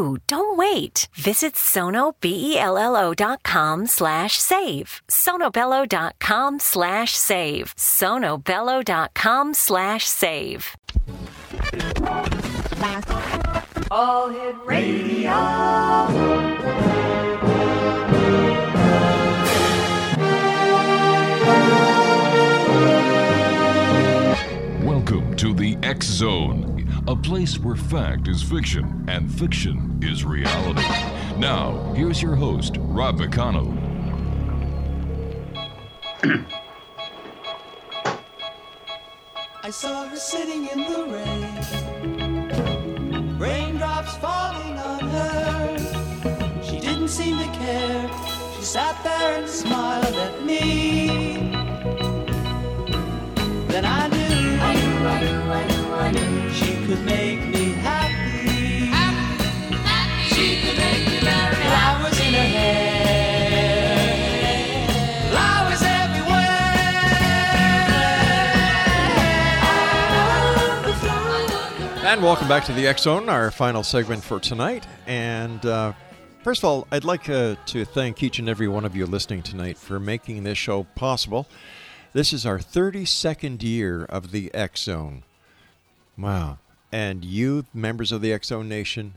Don't wait. Visit sonobello.com slash save. sonobello.com slash save. sonobello.com slash save. All Hit Radio. Welcome to the X Zone, a place where fact is fiction and fiction is reality. Now, here's your host, Rob McConnell. I saw her sitting in the rain, raindrops falling on her. She didn't seem to care. She sat there and smiled at me. And welcome back to the X Zone, our final segment for tonight. And uh, first of all, I'd like uh, to thank each and every one of you listening tonight for making this show possible. This is our 32nd year of the X Zone. Wow. And you, members of the X Zone Nation,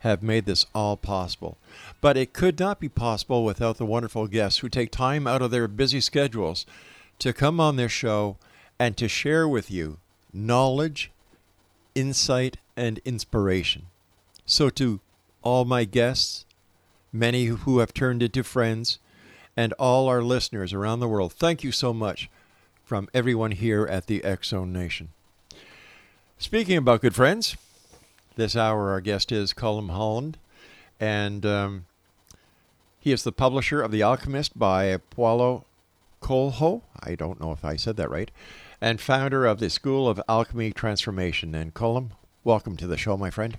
have made this all possible. But it could not be possible without the wonderful guests who take time out of their busy schedules to come on this show and to share with you knowledge, insight, and inspiration. So, to all my guests, many who have turned into friends, and all our listeners around the world, thank you so much from everyone here at the Zone Nation. Speaking about good friends, this hour our guest is Colm Holland, and um, he is the publisher of The Alchemist by Paulo Coelho. I don't know if I said that right, and founder of the School of Alchemy Transformation. And Colm, welcome to the show, my friend.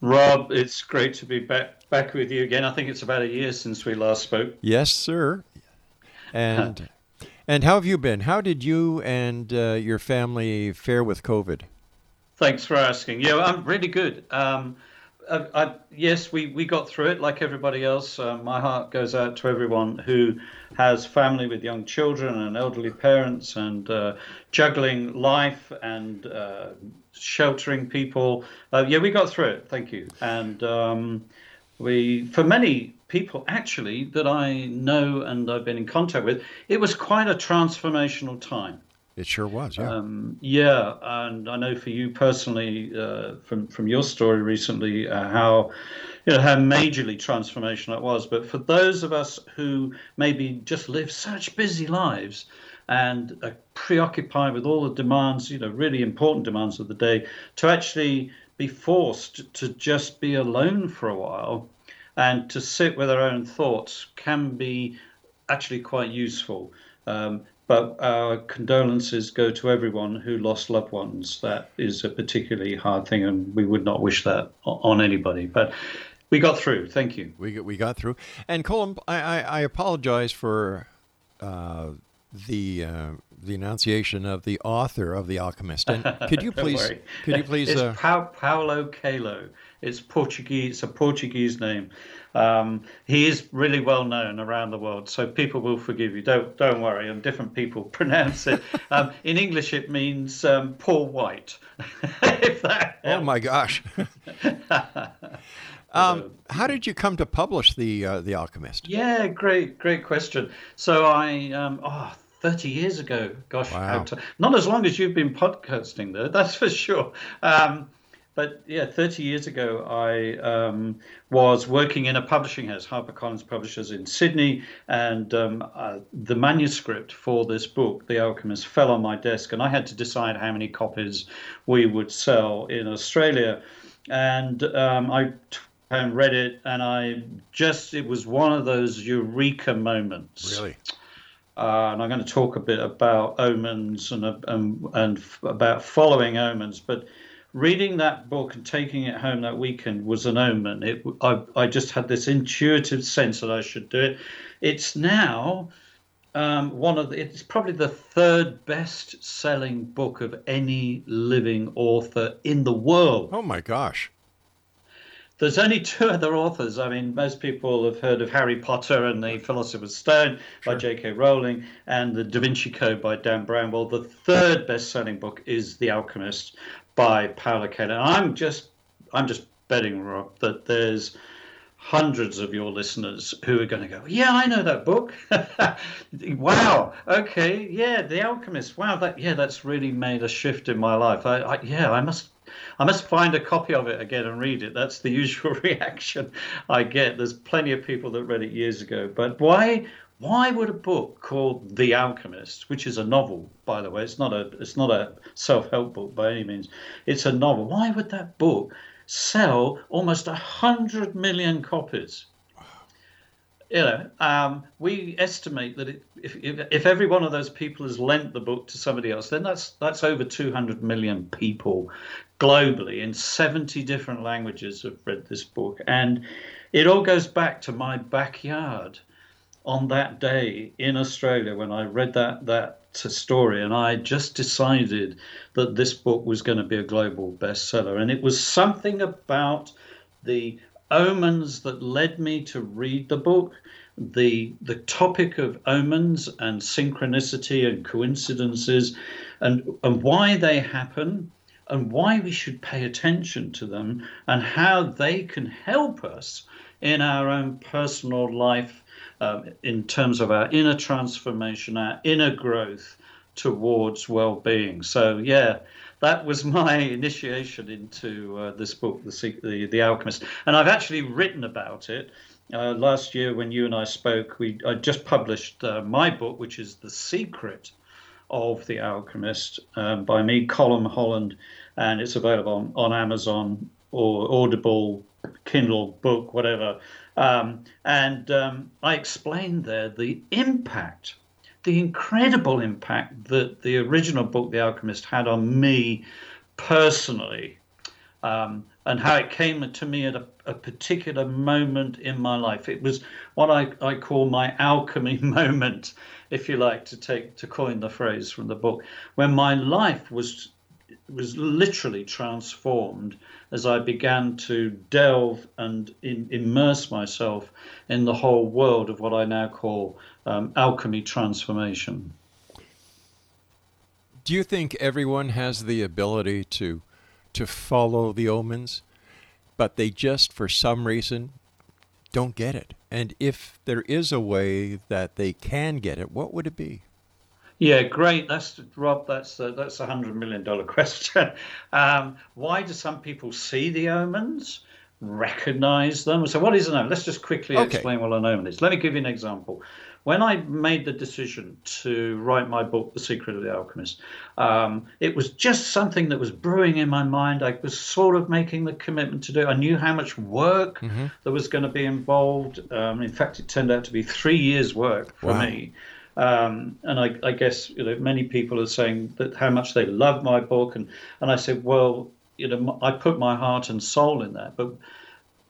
Rob, it's great to be back back with you again. I think it's about a year since we last spoke. Yes, sir. And and how have you been? How did you and uh, your family fare with COVID? Thanks for asking. Yeah, I'm really good. Um, I, I, yes, we, we got through it like everybody else. Uh, my heart goes out to everyone who has family with young children and elderly parents and uh, juggling life and uh, sheltering people. Uh, yeah, we got through it. Thank you. And um, we, for many people actually that I know and I've been in contact with, it was quite a transformational time. It sure was, yeah. Um, yeah, and I know for you personally, uh, from from your story recently, uh, how you know how majorly transformational it was. But for those of us who maybe just live such busy lives and are preoccupied with all the demands, you know, really important demands of the day, to actually be forced to just be alone for a while and to sit with our own thoughts can be actually quite useful. Um, but our condolences go to everyone who lost loved ones. That is a particularly hard thing, and we would not wish that on anybody. But we got through. Thank you. We we got through. And Colm, I, I, I apologize for uh, the uh, the enunciation of the author of The Alchemist. And could you please could you please it's uh, pa- Paulo Coelho. It's Portuguese. It's a Portuguese name. Um, he is really well known around the world, so people will forgive you. Don't don't worry. And different people pronounce it. Um, in English, it means um, poor white. if that Oh my gosh. um, how did you come to publish the uh, the Alchemist? Yeah, great, great question. So I, um, oh, 30 years ago. Gosh, Wow. not as long as you've been podcasting, though, that's for sure. Um, but yeah, 30 years ago, I um, was working in a publishing house, HarperCollins Publishers in Sydney, and um, uh, the manuscript for this book, The Alchemist, fell on my desk, and I had to decide how many copies we would sell in Australia. And um, I t- and read it, and I just, it was one of those eureka moments Really? uh, and I'm going to talk a bit about omens and uh, and, and f- about following omens. But reading that book and taking it home that weekend was an omen. It I, I just had this intuitive sense that I should do it. It's now um, one of the, it's probably the third best selling book of any living author in the world. Oh my gosh. There's only two other authors. I mean, most people have heard of Harry Potter and the Philosopher's Stone by J.K. Rowling and the Da Vinci Code by Dan Brown. Well, the third best-selling book is The Alchemist by Paulo Coelho. I'm just, I'm just betting, Rob, that there's hundreds of your listeners who are going to go, yeah, I know that book. wow. Okay. Yeah, The Alchemist. Wow. That yeah, that's really made a shift in my life. I, I yeah, I must I must find a copy of it again and read it. That's the usual reaction I get. There's plenty of people that read it years ago. But why why would a book called The Alchemist, which is a novel, by the way, it's not a it's not a self-help book by any means. It's a novel. Why would that book sell almost a hundred million copies? you know, um, we estimate that it, if, if if every one of those people has lent the book to somebody else, then that's that's over 200 million people globally in 70 different languages have read this book, and it all goes back to my backyard on that day in Australia when I read that that story, and I just decided that this book was going to be a global bestseller, and it was something about the omens that led me to read the book the the topic of omens and synchronicity and coincidences and and why they happen and why we should pay attention to them and how they can help us in our own personal life um, in terms of our inner transformation our inner growth towards well-being so yeah that was my initiation into uh, this book, the, the the Alchemist, and I've actually written about it. Uh, last year, when you and I spoke, we I just published uh, my book, which is The Secret of the Alchemist, um, by me, Colm Holland, and it's available on, on Amazon or Audible, Kindle book, whatever. Um, and um, I explained there the impact the incredible impact that the original book, The Alchemist, had on me personally, um, and how it came to me at a, a, particular moment in my life. It was what I, I call my alchemy moment, if you like to take to coin the phrase from the book, when my life was was literally transformed as I began to delve and in, immerse myself in the whole world of what I now call um, alchemy transformation. Do you think everyone has the ability to to follow the omens, but they just for some reason don't get it? And if there is a way that they can get it, what would it be? Yeah, great. That's Rob. That's a, that's a hundred million dollar question. Um, why do some people see the omens, recognize them? So, what is an omen? Let's just quickly Okay. explain what an omen is. Let me give you an example. When I made the decision to write my book, The Secret of the Alchemist, um, it was just something that was brewing in my mind. I was sort of making the commitment to do. it. I knew how much work there was going to be involved. Um, in fact, it turned out to be three years' work for Wow. me. Um, and I, I guess you know many people are saying that how much they love my book, and and I said, well, you know, I put my heart and soul in that, but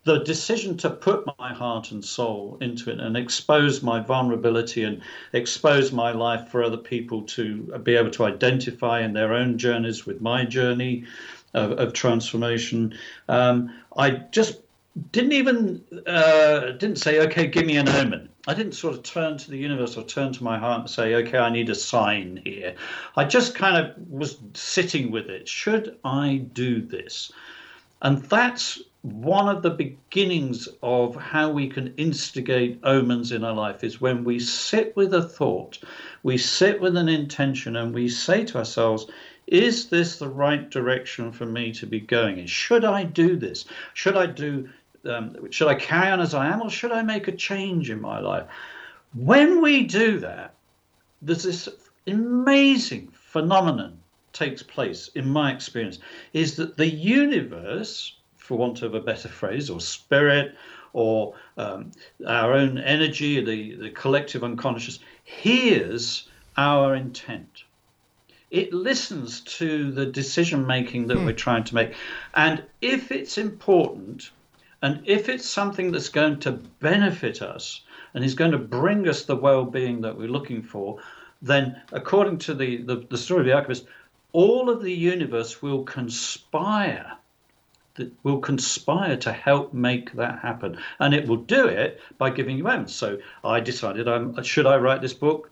the decision to put my heart and soul into it and expose my vulnerability and expose my life for other people to be able to identify in their own journeys with my journey of, of transformation. Um, I just didn't even uh, didn't say, okay, give me an omen. I didn't sort of turn to the universe or turn to my heart and say, okay, I need a sign here. I just kind of was sitting with it. Should I do this? And that's one of the beginnings of how we can instigate omens in our life is when we sit with a thought, we sit with an intention, and we say to ourselves, is this the right direction for me to be going in? Should I do this? Should I do? Um, should I carry on as I am, or should I make a change in my life? When we do that, there's this amazing phenomenon takes place in my experience is that the universe for want of a better phrase or spirit or um, our own energy the, the collective unconscious hears our intent it listens to the decision making that hmm. we're trying to make and if it's important and if it's something that's going to benefit us and is going to bring us the well-being that we're looking for then according to the, the, the story of the alchemist all of the universe will conspire that will conspire to help make that happen and it will do it by giving you evidence so i decided i'm should i write this book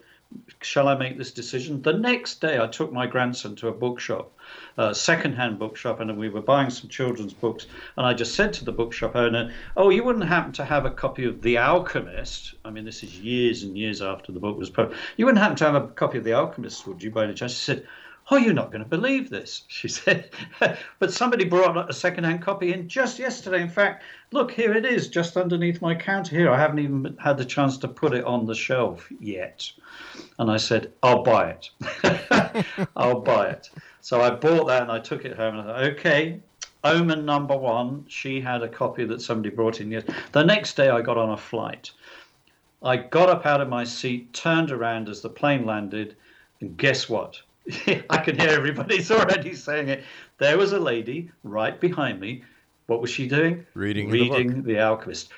shall I make this decision? The next day, I took my grandson to a bookshop, a second-hand bookshop, and we were buying some children's books. And I just said to the bookshop owner, "Oh, you wouldn't happen to have a copy of The Alchemist? I mean, this is years and years after the book was published. You wouldn't happen to have a copy of The Alchemist, would you, by any chance?" She said. Oh, you're not going to believe this, she said. but somebody brought a second-hand copy in just yesterday. In fact, look, here it is, just underneath my counter here. I haven't even had the chance to put it on the shelf yet. And I said, I'll buy it. I'll buy it. So I bought that and I took it home and I thought, okay, Omen number one, she had a copy that somebody brought in. Yes. The next day I got on a flight. I got up out of my seat, turned around as the plane landed, and guess what? I can hear everybody's already saying it. There was a lady right behind me. What was she doing? Reading, Reading the, the Alchemist.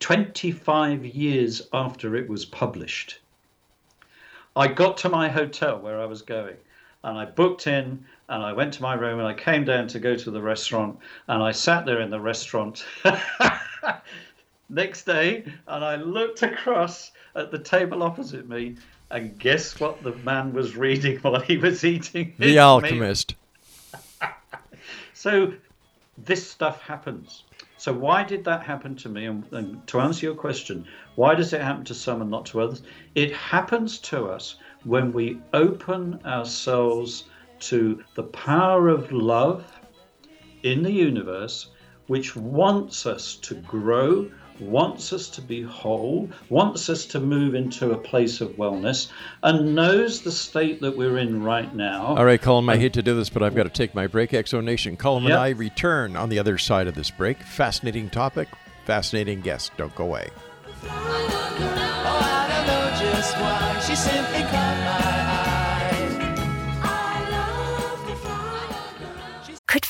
25 years after it was published. I got to my hotel where I was going and I booked in and I went to my room and I came down to go to the restaurant and I sat there in the restaurant next day and I looked across at the table opposite me and guess what the man was reading while he was eating The Alchemist. so this stuff happens. So why did that happen to me? And, and, to answer your question, why does it happen to some and not to others? It happens to us when we open ourselves to the power of love in the universe, which wants us to grow, wants us to be whole, wants us to move into a place of wellness, and knows the state that we're in right now. All right, Colm, I hate to do this, but I've got to take my break. X Zone Nation. Colm yep. and I return on the other side of this break. Fascinating topic, fascinating guest. Don't go away.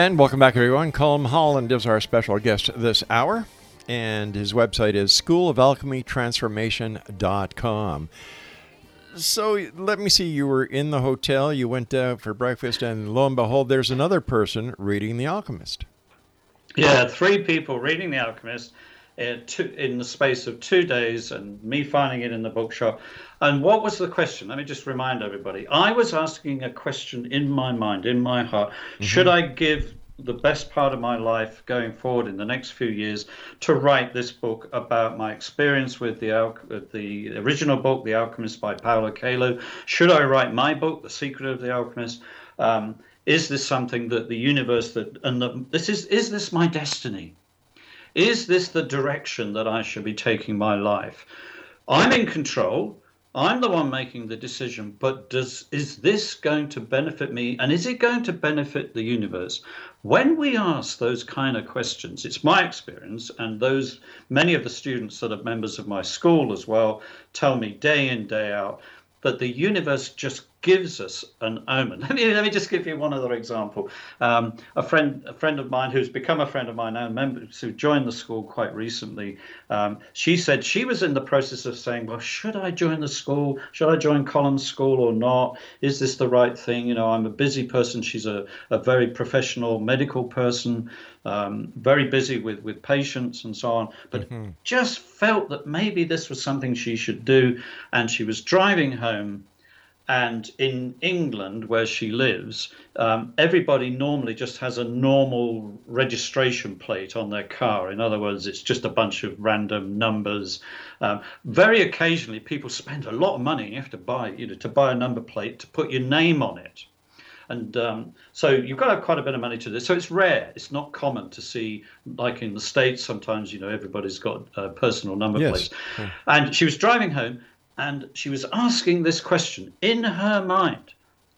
And welcome back, everyone. Colm Holland is our special guest this hour, and his website is schoolofalchemytransformation.com. So let me see. You were in the hotel. You went out for breakfast, and lo and behold, there's another person reading The Alchemist. Yeah, three people reading The Alchemist two, in the space of two days, and me finding it in the bookshop. And what was the question? Let me just remind everybody. I was asking a question in my mind, in my heart. Mm-hmm. Should I give the best part of my life going forward in the next few years to write this book about my experience with the the original book, The Alchemist by Paulo Coelho. Should I write my book, The Secret of the Alchemist? Um, is this something that the universe that and the, this is is this my destiny? Is this the direction that I should be taking my life? I'm in control. I'm the one making the decision, but does is this going to benefit me and is it going to benefit the universe? When we ask those kind of questions, it's my experience, and those many of the students that are members of my school as well tell me day in, day out that the universe just gives us an omen. Let me, let me just give you one other example. Um, a friend, a friend of mine who's become a friend of mine now, member who joined the school quite recently. Um, she said she was in the process of saying, "Well, should I join the school? Should I join Colm's School or not? Is this the right thing? You know, I'm a busy person. She's a, a very professional medical person, um, very busy with with patients and so on. But mm-hmm. just felt that maybe this was something she should do, and she was driving home." And in England, where she lives, um, everybody normally just has a normal registration plate on their car. In other words, it's just a bunch of random numbers. Um, very occasionally, people spend a lot of money. You have to buy, you know, to buy a number plate to put your name on it. And um, so you've got to have quite a bit of money to do this. So it's rare. It's not common to see, like in the States, sometimes, you know, everybody's got a personal number yes. plates. Yeah. And she was driving home and she was asking this question in her mind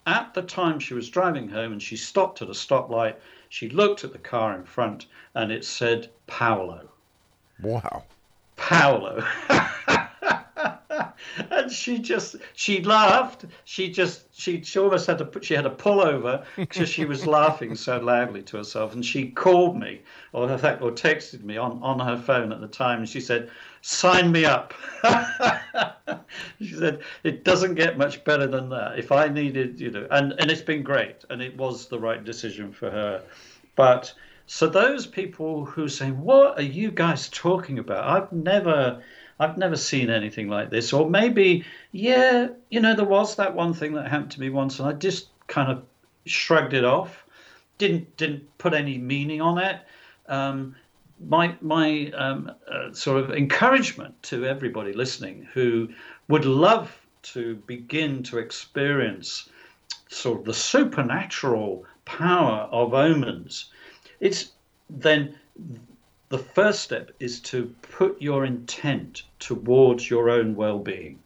at the time she was driving home and she stopped at a stoplight. She looked at the car in front and it said Paolo. Wow. Paolo. and she just she laughed she just she, she almost had to put she had to pull over because she was laughing so loudly to herself and she called me or fact or texted me on on her phone at the time and she said sign me up she said it doesn't get much better than that if i needed you know and and it's been great and it was the right decision for her but so those people who say what are you guys talking about i've never I've never seen anything like this. Or maybe, yeah, you know, there was that one thing that happened to me once, and I just kind of shrugged it off. Didn't didn't put any meaning on it. Um, my my um, uh, sort of encouragement to everybody listening who would love to begin to experience sort of the supernatural power of omens. It's then the first step is to put your intent towards your own well being.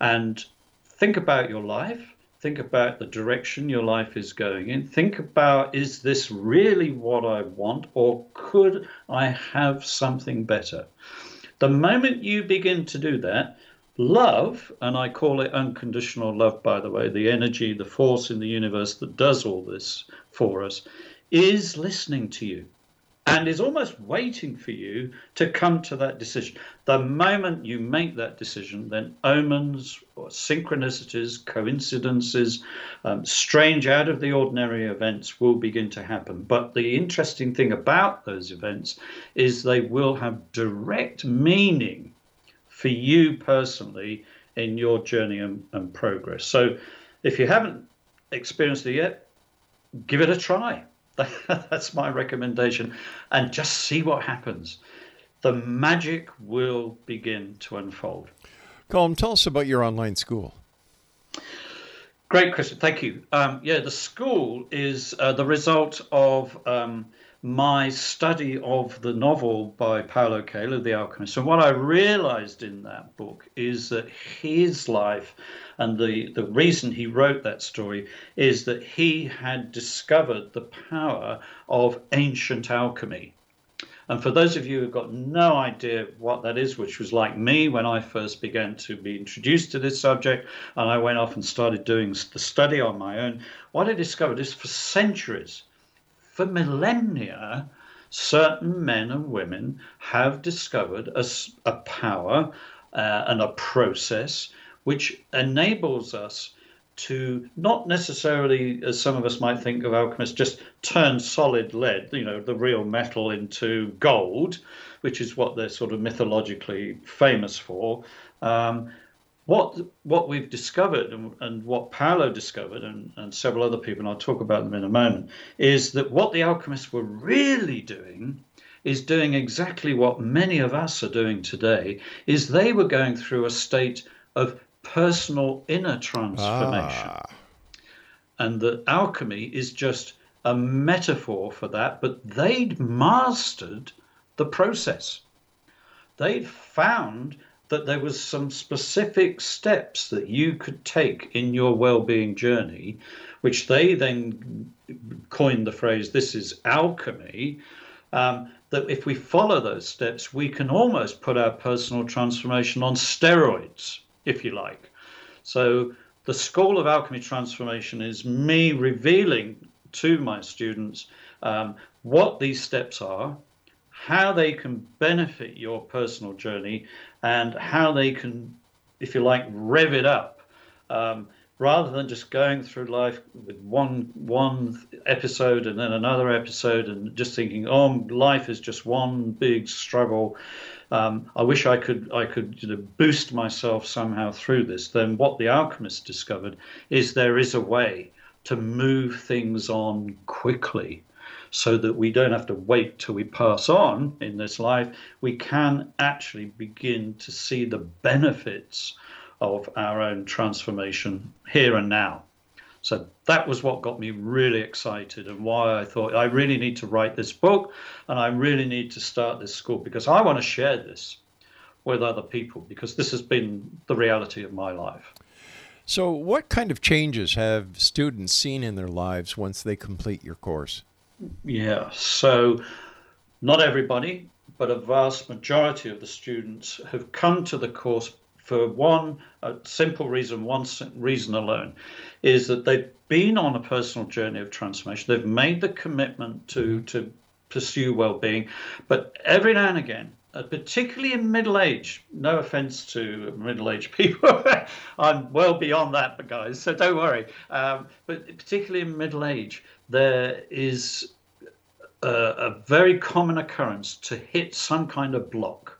And think about your life, think about the direction your life is going in, think about is this really what I want, or could I have something better? The moment you begin to do that, love, and I call it unconditional love, by the way, the energy, the force in the universe that does all this for us, is listening to you and is almost waiting for you to come to that decision. The moment you make that decision, then omens or synchronicities, coincidences, um, strange out of the ordinary events will begin to happen. But the interesting thing about those events is they will have direct meaning for you personally in your journey and, and progress. So if you haven't experienced it yet, give it a try That's my recommendation. And just see what happens. The magic will begin to unfold. Colm, tell us about your online school. Great, Christian. Thank you. Um, yeah, the school is uh, the result of um, my study of the novel by Paulo Coelho, The Alchemist. And what I realized in that book is that his life and the, the reason he wrote that story is that he had discovered the power of ancient alchemy. And for those of you who've got no idea what that is, which was like me when I first began to be introduced to this subject, and I went off and started doing the study on my own, what I discovered is for centuries, for millennia, certain men and women have discovered a, a power uh, and a process which enables us to not necessarily, as some of us might think of alchemists, just turn solid lead, you know, the real metal into gold, which is what they're sort of mythologically famous for. Um, what what we've discovered and, and what Paulo discovered and, and several other people, and I'll talk about them in a moment, is that what the alchemists were really doing is doing exactly what many of us are doing today, is they were going through a state of personal inner transformation. Ah. And that alchemy is just a metaphor for that, but they'd mastered the process. They'd found that there was some specific steps that you could take in your well-being journey, which they then coined the phrase "this is alchemy." Um, that if we follow those steps, we can almost put our personal transformation on steroids, if you like. So the School of Alchemy Transformation is me revealing to my students um, what these steps are, how they can benefit your personal journey, and how they can, if you like, rev it up. Um, rather than just going through life with one one episode and then another episode and just thinking, oh, life is just one big struggle. Um, I wish I could I could you know, boost myself somehow through this. Then what the alchemists discovered is there is a way to move things on quickly so that we don't have to wait till we pass on in this life. We can actually begin to see the benefits of our own transformation here and now. So that was what got me really excited and why I thought I really need to write this book and I really need to start this school because I want to share this with other people because this has been the reality of my life. So, what kind of changes have students seen in their lives once they complete your course? Yeah, so not everybody, but a vast majority of the students have come to the course for one a simple reason, one reason alone, is that they've been on a personal journey of transformation. They've made the commitment to mm-hmm. to pursue well-being, but every now and again, uh, particularly in middle age, no offense to middle-aged people, I'm well beyond that, but guys, so don't worry. Um, but particularly in middle age, there is a, a very common occurrence to hit some kind of block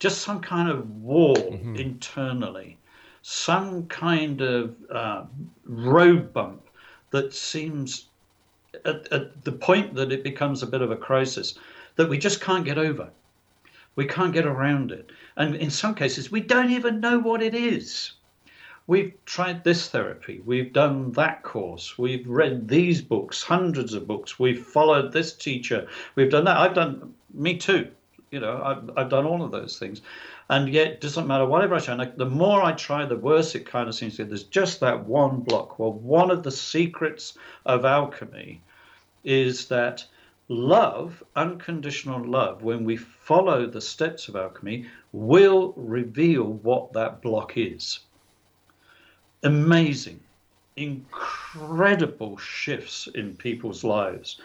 just some kind of wall mm-hmm. internally, some kind of uh, road bump that seems at, at the point that it becomes a bit of a crisis that we just can't get over. We can't get around it. And in some cases, we don't even know what it is. We've tried this therapy, we've done that course, we've read these books, hundreds of books, we've followed this teacher, we've done that. I've done, me too you know, I've, I've done all of those things. And yet, it doesn't matter whatever I try. The more I try, the worse it kind of seems to get. There's just that one block. Well, one of the secrets of alchemy is that love, unconditional love, when we follow the steps of alchemy, will reveal what that block is. Amazing incredible shifts in people's lives.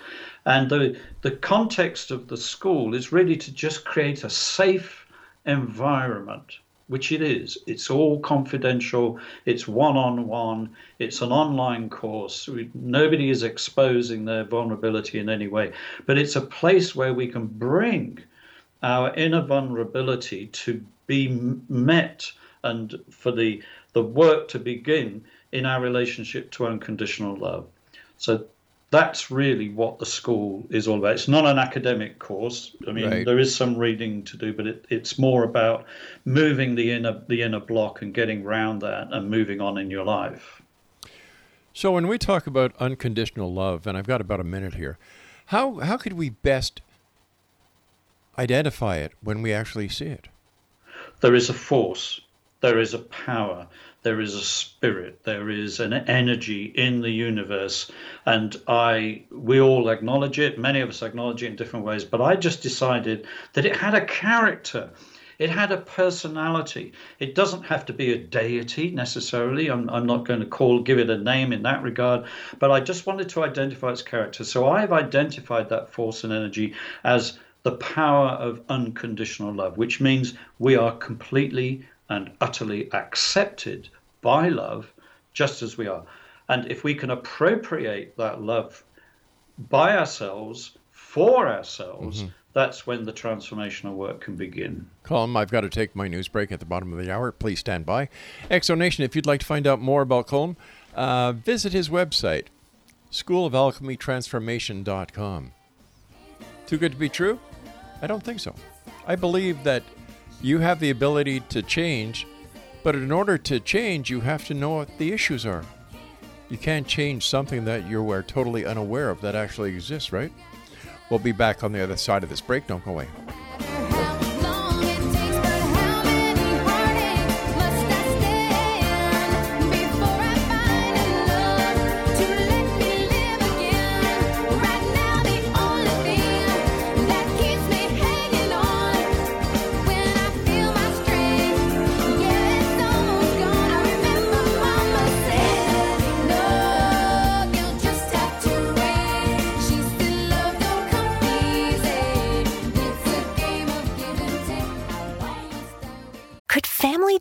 And the, the context of the school is really to just create a safe environment, which it is. It's all confidential, it's one on one, it's an online course. We, nobody is exposing their vulnerability in any way, but it's a place where we can bring our inner vulnerability to be met and for the, the work to begin in our relationship to unconditional love. So that's really what the school is all about. It's not an academic course. I mean, right. there is some reading to do, but it, it's more about moving the inner the inner block and getting around that and moving on in your life. So when we talk about unconditional love, and I've got about a minute here, how how could we best identify it when we actually see it? There is a force. There is a power there is a spirit, there is an energy in the universe, and I we all acknowledge it. Many of us acknowledge it in different ways, but I just decided that it had a character. It had a personality. It doesn't have to be a deity necessarily. I'm, I'm not going to call give it a name in that regard, but I just wanted to identify its character. So I've identified that force and energy as the power of unconditional love, which means we are completely and utterly accepted by love, just as we are. And if we can appropriate that love by ourselves, for ourselves, Mm-hmm. that's when the transformational work can begin. Colm, I've got to take my news break at the bottom of the hour. Please stand by. X Zone Nation, if you'd like to find out more about Colm, uh, visit his website, schoolofalchemytransformation.com. Too good to be true? I don't think so. I believe that you have the ability to change, but in order to change, you have to know what the issues are. You can't change something that you are totally unaware of that actually exists, right? We'll be back on the other side of this break. Don't go away.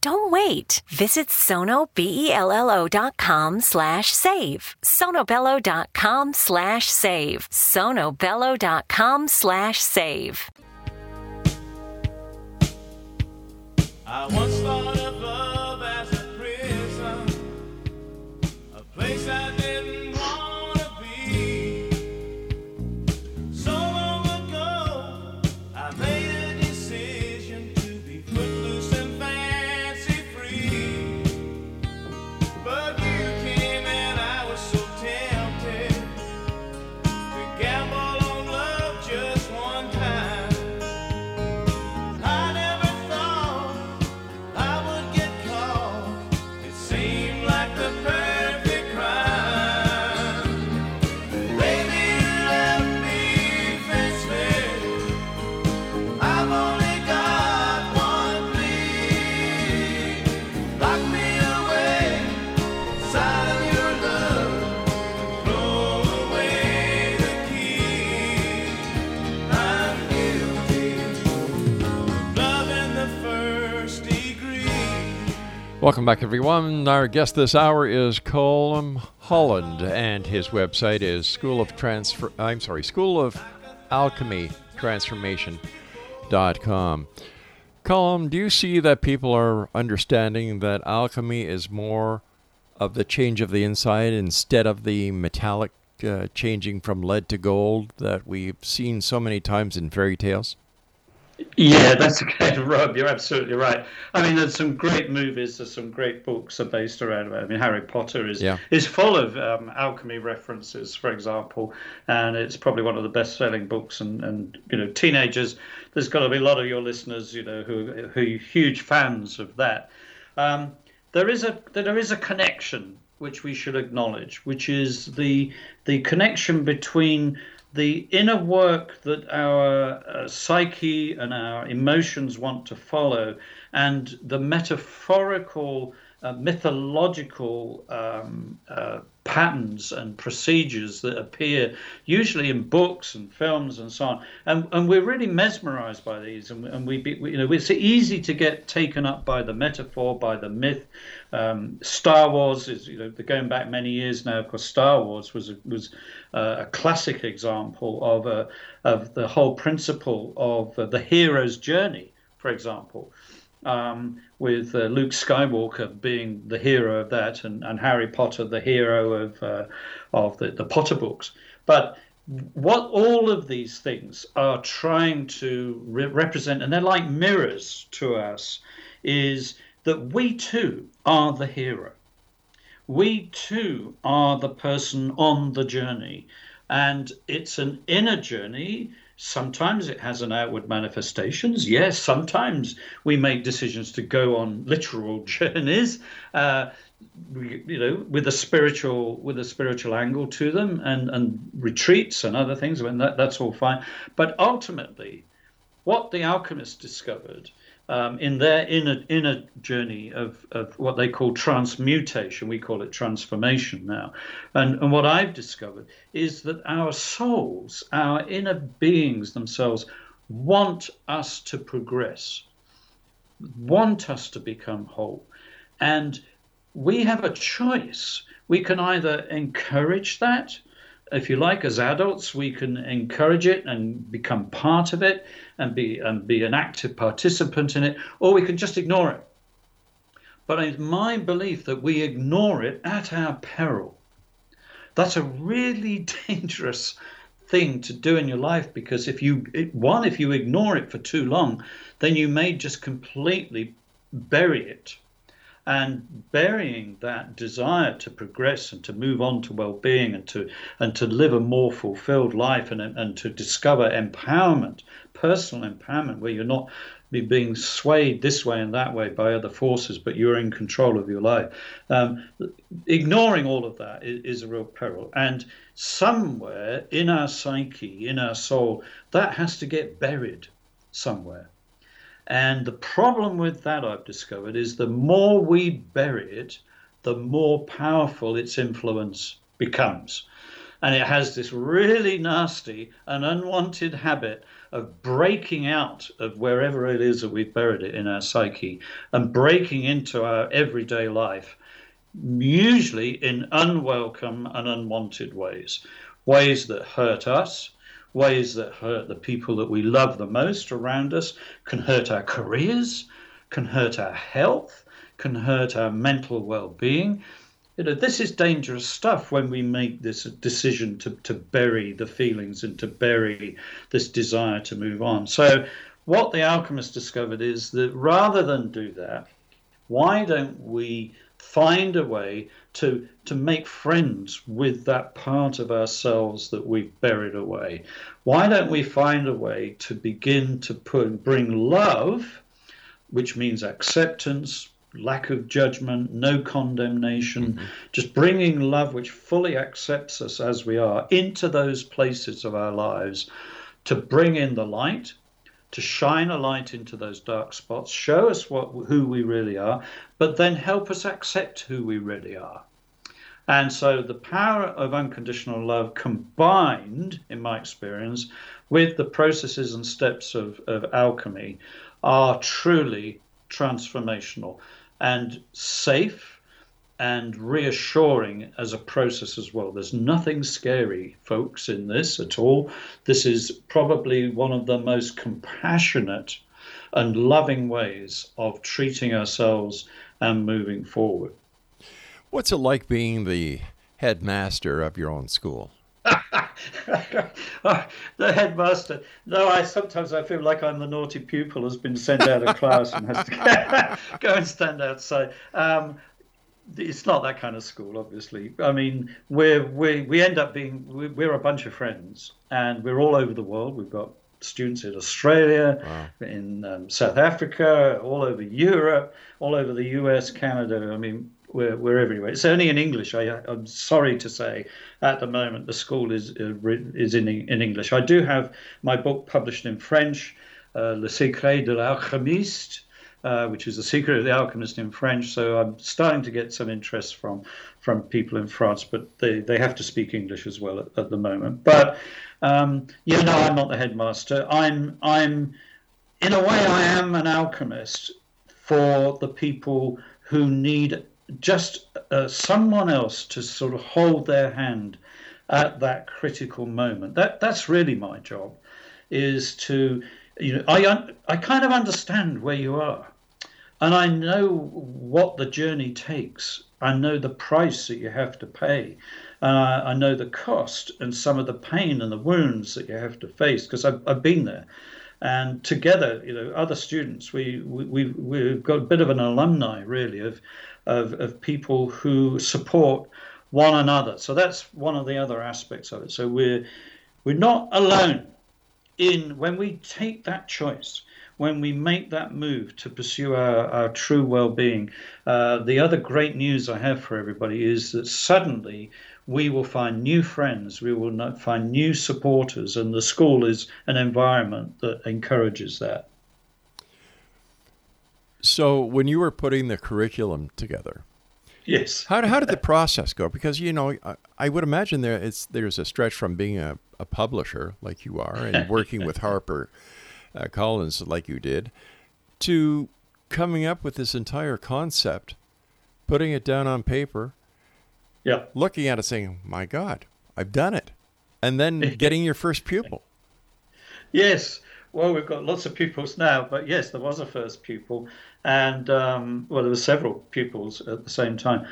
Don't wait. Visit sonobello.com slash save. sonobello.com slash save. sonobello.com slash save. I once Welcome back, everyone. Our guest this hour is Colm Holland, and his website is School of Transfer. I'm sorry, School of Alchemy Transformation.com. Colm, do you see that people are understanding that alchemy is more of the change of the inside instead of the metallic uh, changing from lead to gold that we've seen so many times in fairy tales? Yeah, that's okay, Rob. You're absolutely right. I mean, there's some great movies. There's some great books are based around. I mean, Harry Potter is Yeah. is full of um, alchemy references, for example, and it's probably one of the best-selling books. And, and you know, teenagers, there's got to be a lot of your listeners, you know, who who are huge fans of that. Um, there is a there is a connection which we should acknowledge, which is the the connection between the inner work that our uh, psyche and our emotions want to follow, and the metaphorical, uh, mythological um, uh, patterns and procedures that appear usually in books and films and so on. And, and we're really mesmerized by these, and, and we, be, we, you know, it's easy to get taken up by the metaphor, by the myth. Um, Star Wars is, you know, going back many years now. Of course, Star Wars was a, was uh, a classic example of a, of the whole principle of uh, the hero's journey. For example, um, with uh, Luke Skywalker being the hero of that, and, and Harry Potter the hero of uh, of the, the Potter books. But what all of these things are trying to re- represent, and they're like mirrors to us, is that we too are the hero. We too are the person on the journey. And it's an inner journey. Sometimes it has an outward manifestations. Yes, sometimes we make decisions to go on literal journeys. Uh, you know, with a spiritual with a spiritual angle to them, and and retreats and other things. I mean, that, that's all fine. But ultimately, what the alchemists discovered um, in their inner inner journey of, of what they call transmutation, we call it transformation now, and and what I've discovered is that our souls, our inner beings themselves, want us to progress, want us to become whole, and we have a choice. We can either encourage that, if you like, as adults, we can encourage it and become part of it and be and be an active participant in it, or we can just ignore it. But it's my belief that we ignore it at our peril. That's a really dangerous thing to do in your life because if you one if you ignore it for too long, then you may just completely bury it and burying that desire to progress and to move on to well-being and to and to live a more fulfilled life and and to discover empowerment personal empowerment where you're not be being swayed this way and that way by other forces but you're in control of your life. Um, ignoring all of that is, is a real peril. And somewhere in our psyche in our soul that has to get buried somewhere and the problem with that, I've discovered, is the more we bury it, the more powerful its influence becomes. And it has this really nasty and unwanted habit of breaking out of wherever it is that we've buried it in our psyche and breaking into our everyday life, usually in unwelcome and unwanted ways, ways that hurt us, ways that hurt the people that we love the most around us, can hurt our careers, can hurt our health, can hurt our mental well being. You know, this is dangerous stuff when we make this decision to, to bury the feelings and to bury this desire to move on. So, what the alchemist discovered is that rather than do that, why don't we find a way to to make friends with that part of ourselves that we've buried away. Why don't we find a way to begin to put bring love which means acceptance lack of judgment no condemnation mm-hmm. just bringing love which fully accepts us as we are into those places of our lives to bring in the light to shine a light into those dark spots, show us what who we really are, but then help us accept who we really are. And so the power of unconditional love combined, in my experience, with the processes and steps of, of alchemy are truly transformational and safe and reassuring as a process as well. There's nothing scary, folks, in this at all. This is probably one of the most compassionate and loving ways of treating ourselves and moving forward. What's it like being the headmaster of your own school? the headmaster. No, I sometimes I feel like I'm the naughty pupil who's been sent out of class and has to go and stand outside. Um, it's not that kind of school, obviously. I mean, we're, we we end up being we- we're a bunch of friends, and we're all over the world. We've got students in Australia, in um, South Africa, all over Europe, all over the US, Canada. I mean, we're we're everywhere. It's only in English. I, I'm sorry to say, at the moment, the school is uh, is in in English. I do have my book published in French, uh, Le Secret de l'Alchimiste uh, which is the secret of the alchemist in French. So I'm starting to get some interest from from people in France, but they, they have to speak English as well at, at the moment. But um, yeah, I'm not the headmaster. I'm I'm in a way I am an alchemist for the people who need just uh, someone else to sort of hold their hand at that critical moment. That that's really my job, is to you know I I kind of understand where you are, and I know what the journey takes. I know the price that you have to pay, and I, I know the cost and some of the pain and the wounds that you have to face because I've, I've been there. And together, you know, other students, we, we we've, we've got a bit of an alumni really of, of of people who support one another. So that's one of the other aspects of it. So we're we're not alone in when we take that choice when we make that move to pursue our, our true well-being uh, the other great news i have for everybody is that suddenly we will find new friends we will find new supporters and the school is an environment that encourages that. So, when you were putting the curriculum together, yes how, how did the process go? Because you know, I, I would imagine there it's there's a stretch from being a, a publisher like you are and working with Harper uh, Collins like you did to coming up with this entire concept, putting it down on paper, yeah looking at it, saying, "My God, I've done it," and then getting your first pupil. Yes. Well, we've got lots of pupils now, but yes, there was a first pupil, and um, well, there were several pupils at the same time.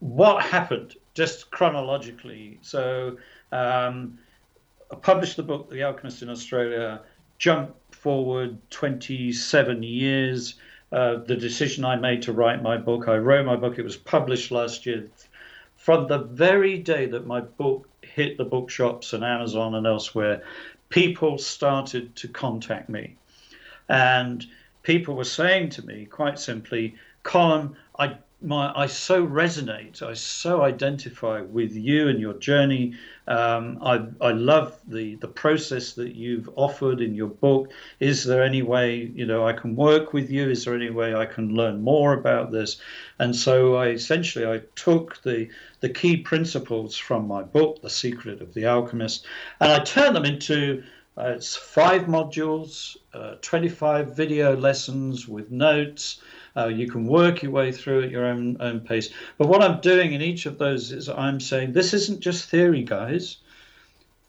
What happened, just chronologically? So, um, I published the book, The Alchemist in Australia. Jump forward 27 years. Uh, the decision I made to write my book, I wrote my book. It was published last year. From the very day that my book hit the bookshops and Amazon and elsewhere, people started to contact me. And people were saying to me quite simply, Colm, I my I so resonate, I so identify with you and your journey. Um, I I love the the process that you've offered in your book. Is there any way you know I can work with you? Is there any way I can learn more about this? And so I essentially I took the the key principles from my book, The Secret of the Alchemist, and I turned them into uh, it's five modules, uh, 25 video lessons with notes. Uh, you can work your way through at your own own pace. But what I'm doing in each of those is I'm saying this isn't just theory, guys.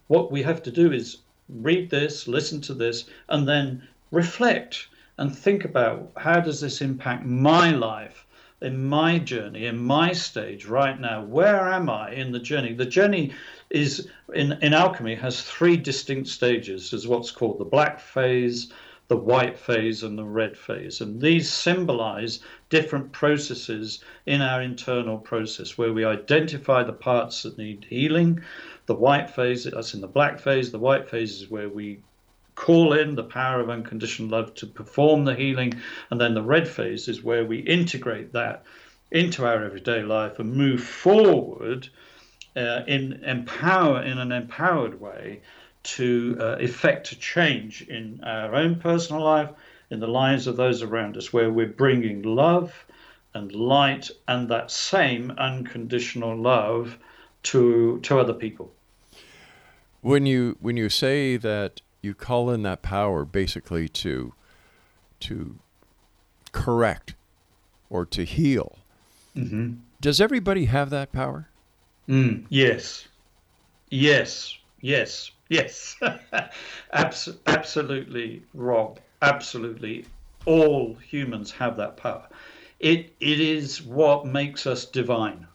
What we have to do is read this, listen to this, and then reflect and think about how does this impact my life in my journey, in my stage right now. Where am I in the journey? The journey is in, in alchemy has three distinct stages. There's what's called the black phase, the white phase, and the red phase. And these symbolize different processes in our internal process where we identify the parts that need healing. The white phase, that's in the black phase. The white phase is where we call in the power of unconditional love to perform the healing. And then the red phase is where we integrate that into our everyday life and move forward uh, in empower in an empowered way to uh, effect a change in our own personal life, in the lives of those around us, where we're bringing love and light and that same unconditional love to to other people. When you when you say that you call in that power basically to to correct or to heal, does everybody have that power? Mm, yes, yes, yes, yes. Abs- absolutely, Rob. Absolutely, all humans have that power. It it is what makes us divine.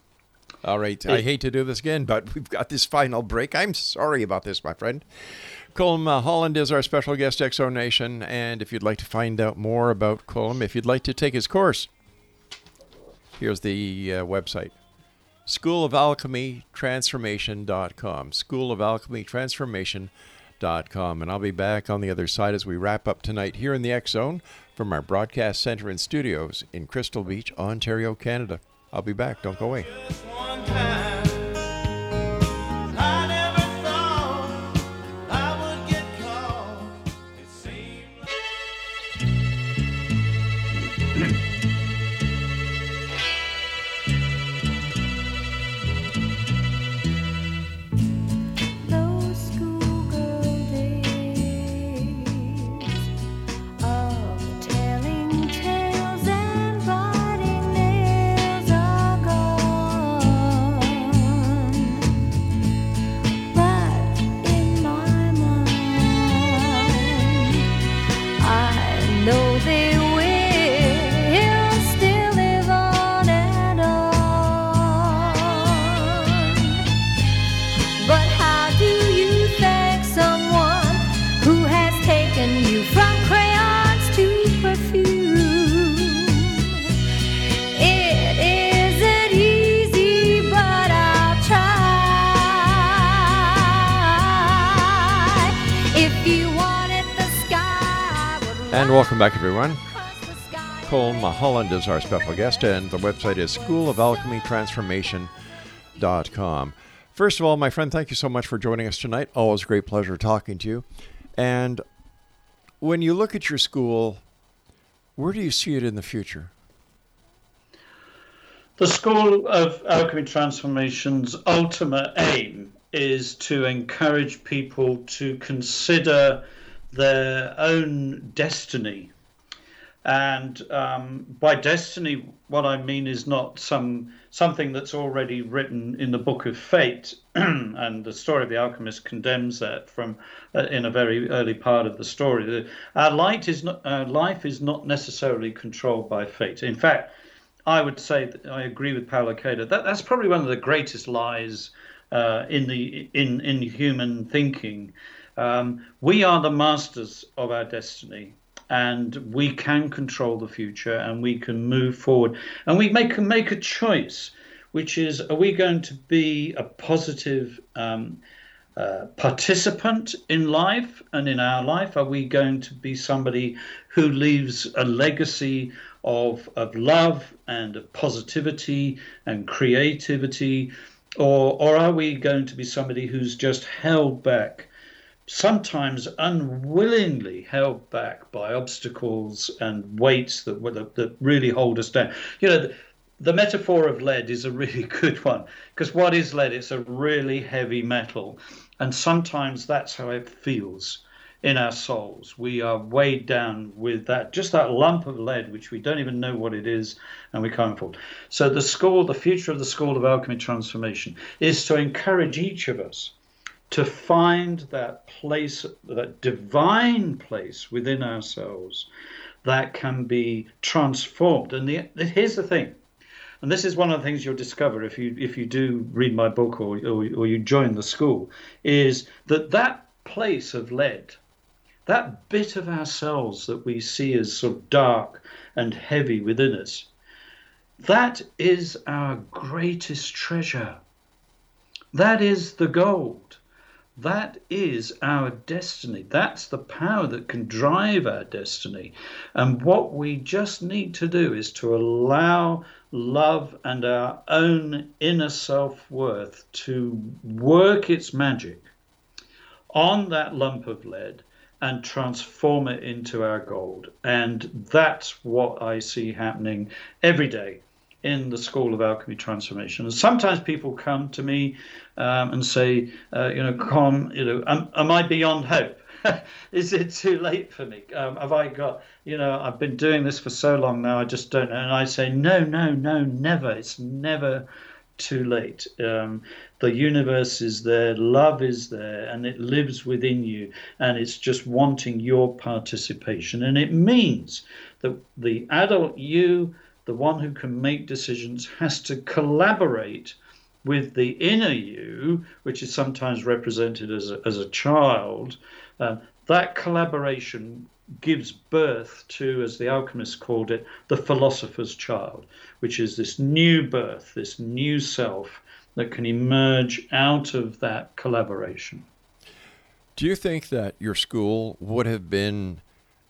All right. I hate to do this again, but we've got this final break. I'm sorry about this, my friend. Colm uh, Holland is our special guest, X Zone Nation. And if you'd like to find out more about Colm, if you'd like to take his course, here's the uh, website School of Alchemy Transformation.com. School of Alchemy Transformation.com. And I'll be back on the other side as we wrap up tonight here in the X Zone from our broadcast center and studios in Crystal Beach, Ontario, Canada. I'll be back. Don't go away. And welcome back, everyone. Colm Holland is our special guest, and the website is schoolofalchemytransformation.com. First of all, my friend, thank you so much for joining us tonight. Always a great pleasure talking to you. And when you look at your school, where do you see it in the future? The School of Alchemy Transformation's ultimate aim is to encourage people to consider their own destiny. And um, by destiny, what I mean is not some something that's already written in the book of fate, and the story of the alchemist condemns that from uh, in a very early part of the story. The- Our light is not, life is not necessarily controlled by fate. In fact, I would say that I agree with Paulo Coelho. That that's probably one of the greatest lies uh, in the in in human thinking. Um, we are the masters of our destiny, and we can control the future, and we can move forward, and we make make a choice, which is: are we going to be a positive um, uh, participant in life and in our life? Are we going to be somebody who leaves a legacy of, of love and of positivity and creativity? Or, or are we going to be somebody who's just held back, sometimes unwillingly held back by obstacles and weights that, that, really hold us down? You know, the, the metaphor of lead is a really good one because what is lead? It's a really heavy metal. And sometimes that's how it feels in our souls. We are weighed down with that, just that lump of lead, which we don't even know what it is, and we can't afford. So the school, the future of the School of Alchemy Transformation, is to encourage each of us to find that place, that divine place within ourselves that can be transformed. And the, here's the thing, and this is one of the things you'll discover if you if you do read my book or or, or you join the school, is that that place of lead, that bit of ourselves that we see as sort of dark and heavy within us, that is our greatest treasure. That is the gold. That is our destiny. That's the power that can drive our destiny. And what we just need to do is to allow love and our own inner self worth to work its magic on that lump of lead and transform it into our gold. And that's what I see happening every day in the School of Alchemy Transformation. And sometimes people come to me um, and say, uh, you know, Colm, you know, am, am I beyond hope? Is it too late for me? Um, have I got, you know, I've been doing this for so long now, I just don't know. And I say, no, no, no, never. It's never too late. Um, the universe is there, love is there, and it lives within you, and it's just wanting your participation. And it means that the adult you, the one who can make decisions, has to collaborate with the inner you, which is sometimes represented as a, as a child. Uh, that collaboration gives birth to, as the alchemists called it, the philosopher's child, which is this new birth, this new self that can emerge out of that collaboration. Do you think that your school would have been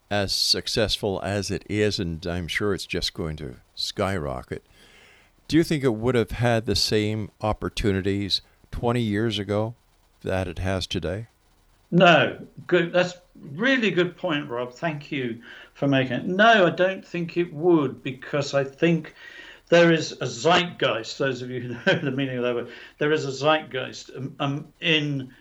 as successful as it is, and I'm sure it's just going to skyrocket? Do you think it would have had the same opportunities 20 years ago that it has today? No, good. That's really good point, Rob. Thank you for making it. No, I don't think it would because I think there is a zeitgeist. Those of you who know the meaning of that word, there is a zeitgeist um, um, in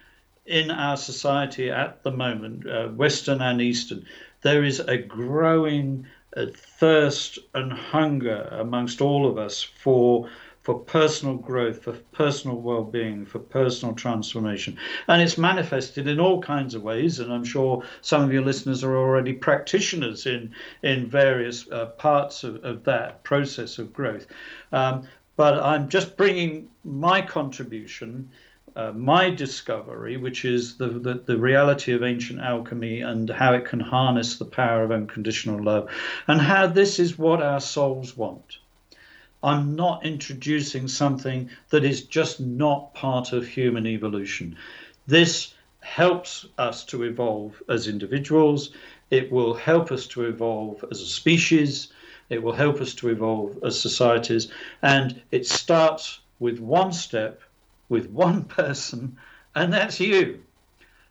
in our society at the moment, uh, Western and Eastern. There is a growing uh, thirst and hunger amongst all of us for for personal growth, for personal well-being, for personal transformation, and it's manifested in all kinds of ways. And I'm sure some of your listeners are already practitioners in in various uh, parts of, of that process of growth. Um, but I'm just bringing my contribution. Uh, my discovery, which is the, the, the reality of ancient alchemy and how it can harness the power of unconditional love, and how this is what our souls want. I'm not introducing something that is just not part of human evolution. This helps us to evolve as individuals. It will help us to evolve as a species. It will help us to evolve as societies. And it starts with one step, with one person, and that's you.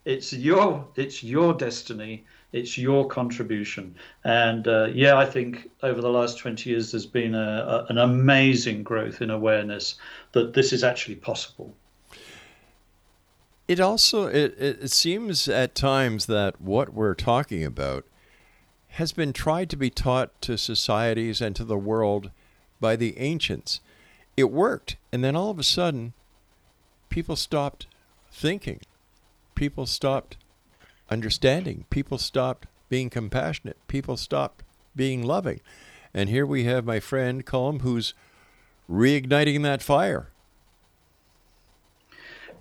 It's your it's your destiny. It's your contribution. And uh, yeah, I think over the last 20 years, there's been a, a, an amazing growth in awareness that this is actually possible. It also it, it, it seems at times that what we're talking about has been tried to be taught to societies and to the world by the ancients. It worked, and then all of a sudden, people stopped thinking. People stopped understanding. People stopped being compassionate. People stopped being loving. And here we have my friend Colm who's reigniting that fire.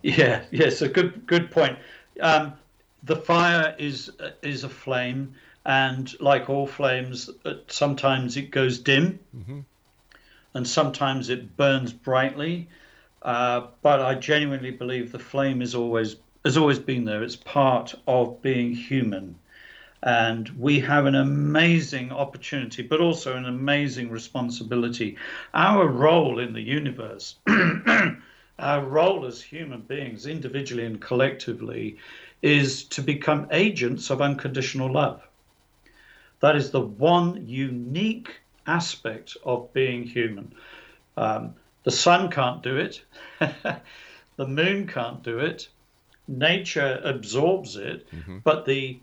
Yeah, yes, a good good point. Um, the fire is is a flame, and like all flames, uh, sometimes it goes dim, and sometimes it burns brightly. Uh, but I genuinely believe the flame is always has always been there. It's part of being human, and we have an amazing opportunity, but also an amazing responsibility. Our role in the universe. our role as human beings, individually and collectively, is to become agents of unconditional love. That is the one unique aspect of being human. Um, the sun can't do it, the moon can't do it, nature absorbs it, mm-hmm. but the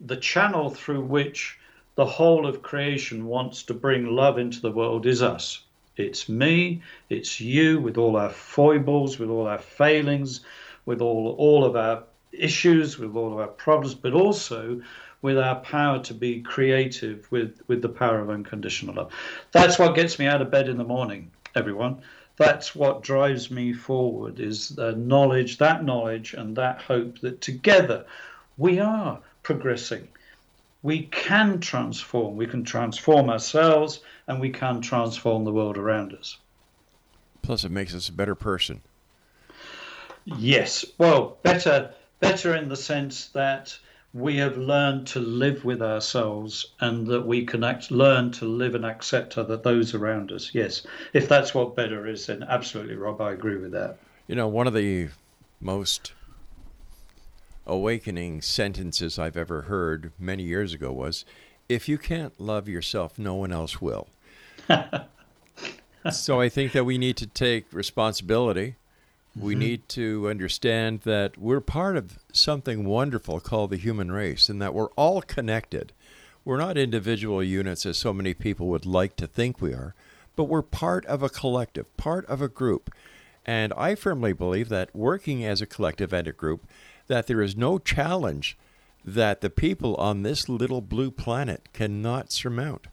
the channel through which the whole of creation wants to bring love into the world is us. It's me, it's you, with all our foibles, with all our failings, with all all of our issues, with all of our problems, but also with our power to be creative with, with the power of unconditional love. That's what gets me out of bed in the morning, everyone. That's what drives me forward is the knowledge, that knowledge and that hope that together we are progressing we can transform. We can transform ourselves and we can transform the world around us. Plus, it makes us a better person. Yes, well, better, better in the sense that we have learned to live with ourselves and that we can act, learn to live and accept other those around us. Yes, if that's what better is, then absolutely, Rob, I agree with that. You know, one of the most awakening sentences I've ever heard many years ago was if you can't love yourself, no one else will. so I think that we need to take responsibility. We mm-hmm. need to understand that we're part of something wonderful called the human race and that we're all connected. We're not individual units as so many people would like to think we are, but we're part of a collective, part of a group. And I firmly believe that working as a collective and a group, that there is no challenge that the people on this little blue planet cannot surmount.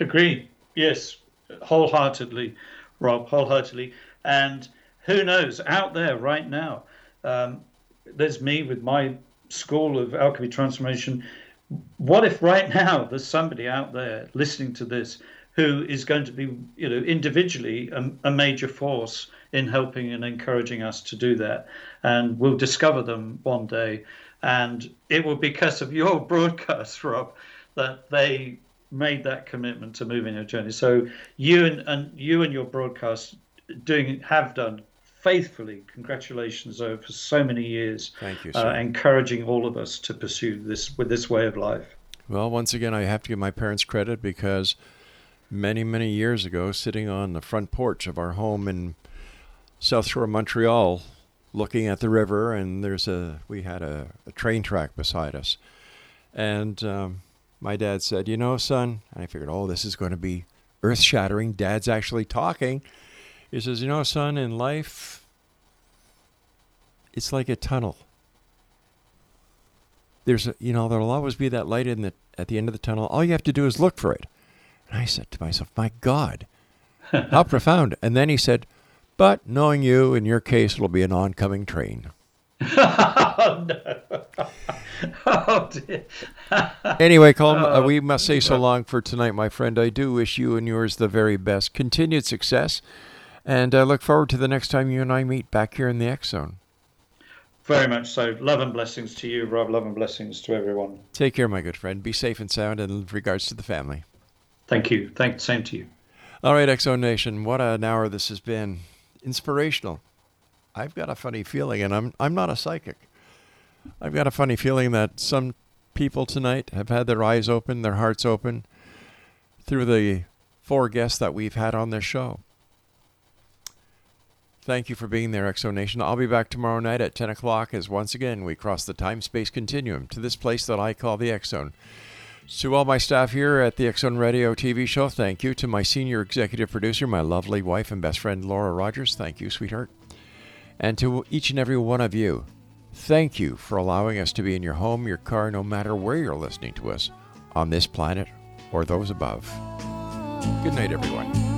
Agree. Yes, wholeheartedly, Rob, wholeheartedly. And who knows, out there right now, um, there's me with my school of alchemy transformation. What if right now there's somebody out there listening to this who is going to be, you know, individually a, a major force in helping and encouraging us to do that? And we'll discover them one day. And it will be because of your broadcast, Rob, that they made that commitment to moving your journey. So you and, and you and your broadcast doing have done faithfully. Congratulations over so many years. Thank you, Uh, encouraging all of us to pursue this with this way of life. Well, once again, I have to give my parents credit because many, many years ago, sitting on the front porch of our home in South Shore, Montreal, looking at the river, and there's a we had a, a train track beside us, and um, my dad said, "You know, son," and I figured, "Oh, this is going to be earth-shattering." Dad's actually talking. He says, "You know, son, in life, it's like a tunnel." there's a, you know there'll always be that light in the at the end of the tunnel all you have to do is look for it and i said to myself my god how profound and then he said but knowing you in your case it'll be an oncoming train oh no! oh dear! anyway Colm, uh, we must say so long for tonight my friend i do wish you and yours the very best continued success and i look forward to the next time you and i meet back here in the x zone Very much so. Love and blessings to you, Rob. Love and blessings to everyone. Take care, my good friend. Be safe and sound in regards to the family. Thank you. Thank same to you. All right, X Zone Nation, what an hour this has been. Inspirational. I've got a funny feeling, and I'm I'm not a psychic. I've got a funny feeling that some people tonight have had their eyes open, their hearts open through the four guests that we've had on this show. Thank you for being there, X Zone Nation. I'll be back tomorrow night at 10 o'clock as once again we cross the time space continuum to this place that I call the X Zone. To all my staff here at the Zone Radio TV show, thank you. To my senior executive producer, my lovely wife and best friend, Laura Rogers, thank you, sweetheart. And to each and every one of you, thank you for allowing us to be in your home, your car, no matter where you're listening to us on this planet or those above. Good night, everyone.